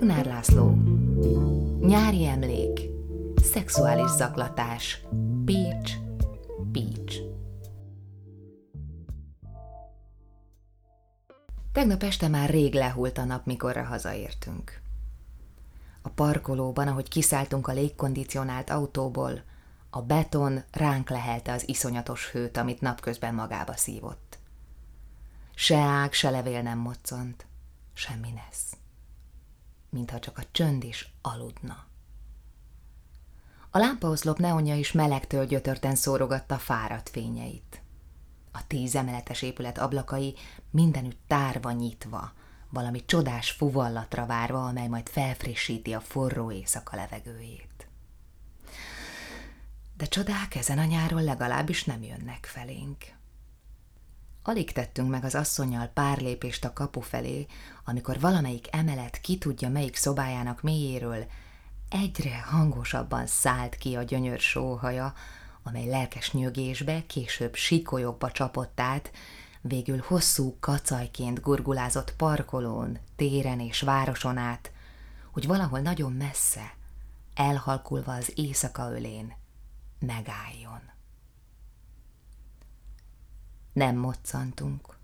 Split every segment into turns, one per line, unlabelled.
Bognár László Nyári emlék Szexuális zaklatás Pécs Pécs Tegnap este már rég lehult a nap, mikorra hazaértünk. A parkolóban, ahogy kiszálltunk a légkondicionált autóból, a beton ránk lehelte az iszonyatos hőt, amit napközben magába szívott. Se ág, se levél nem moccant, semmi nesz. Mintha csak a csönd is aludna. A lámpaoszlop neonja is melegtől gyötörten szórogatta fáradt fényeit. A tíz emeletes épület ablakai mindenütt tárva nyitva, valami csodás fuvallatra várva, amely majd felfrissíti a forró éjszaka levegőjét. De csodák ezen a nyáron legalábbis nem jönnek felénk. Alig tettünk meg az asszonyjal pár lépést a kapu felé, amikor valamelyik emelet ki tudja melyik szobájának mélyéről, egyre hangosabban szállt ki a gyönyör sóhaja, amely lelkes nyögésbe, később sikolyokba csapott át, végül hosszú kacajként gurgulázott parkolón, téren és városon át, hogy valahol nagyon messze, elhalkulva az éjszaka ölén, megálljon. Nem moccantunk,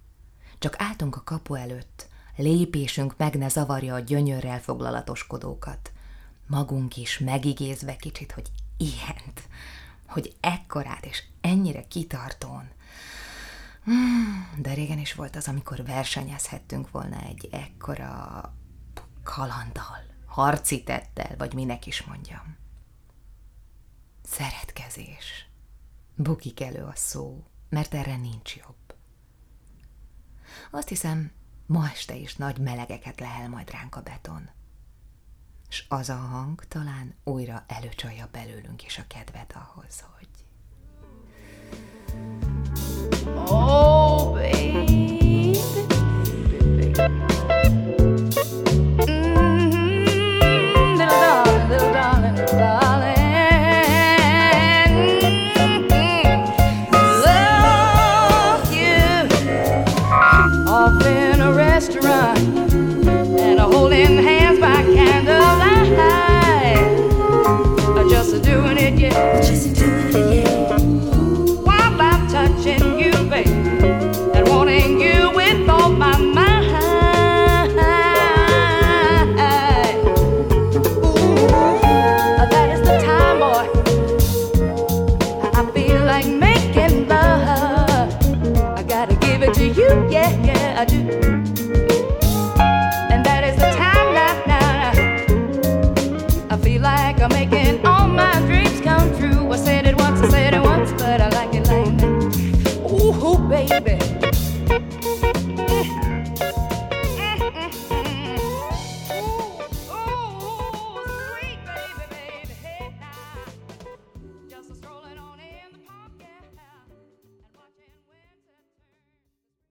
csak álltunk a kapu előtt, lépésünk meg ne zavarja a gyönyörrel foglalatoskodókat. Magunk is megigézve kicsit, hogy ilyent, hogy ekkorát és ennyire kitartón. De régen is volt az, amikor versenyezhettünk volna egy ekkora kalandal, harci tettel, vagy minek is mondjam. Szeretkezés. Bukik elő a szó, mert erre nincs jobb. Azt hiszem, ma este is nagy melegeket lehel majd ránk a beton. S az a hang talán újra előcsalja belőlünk is a kedvet ahhoz, hogy...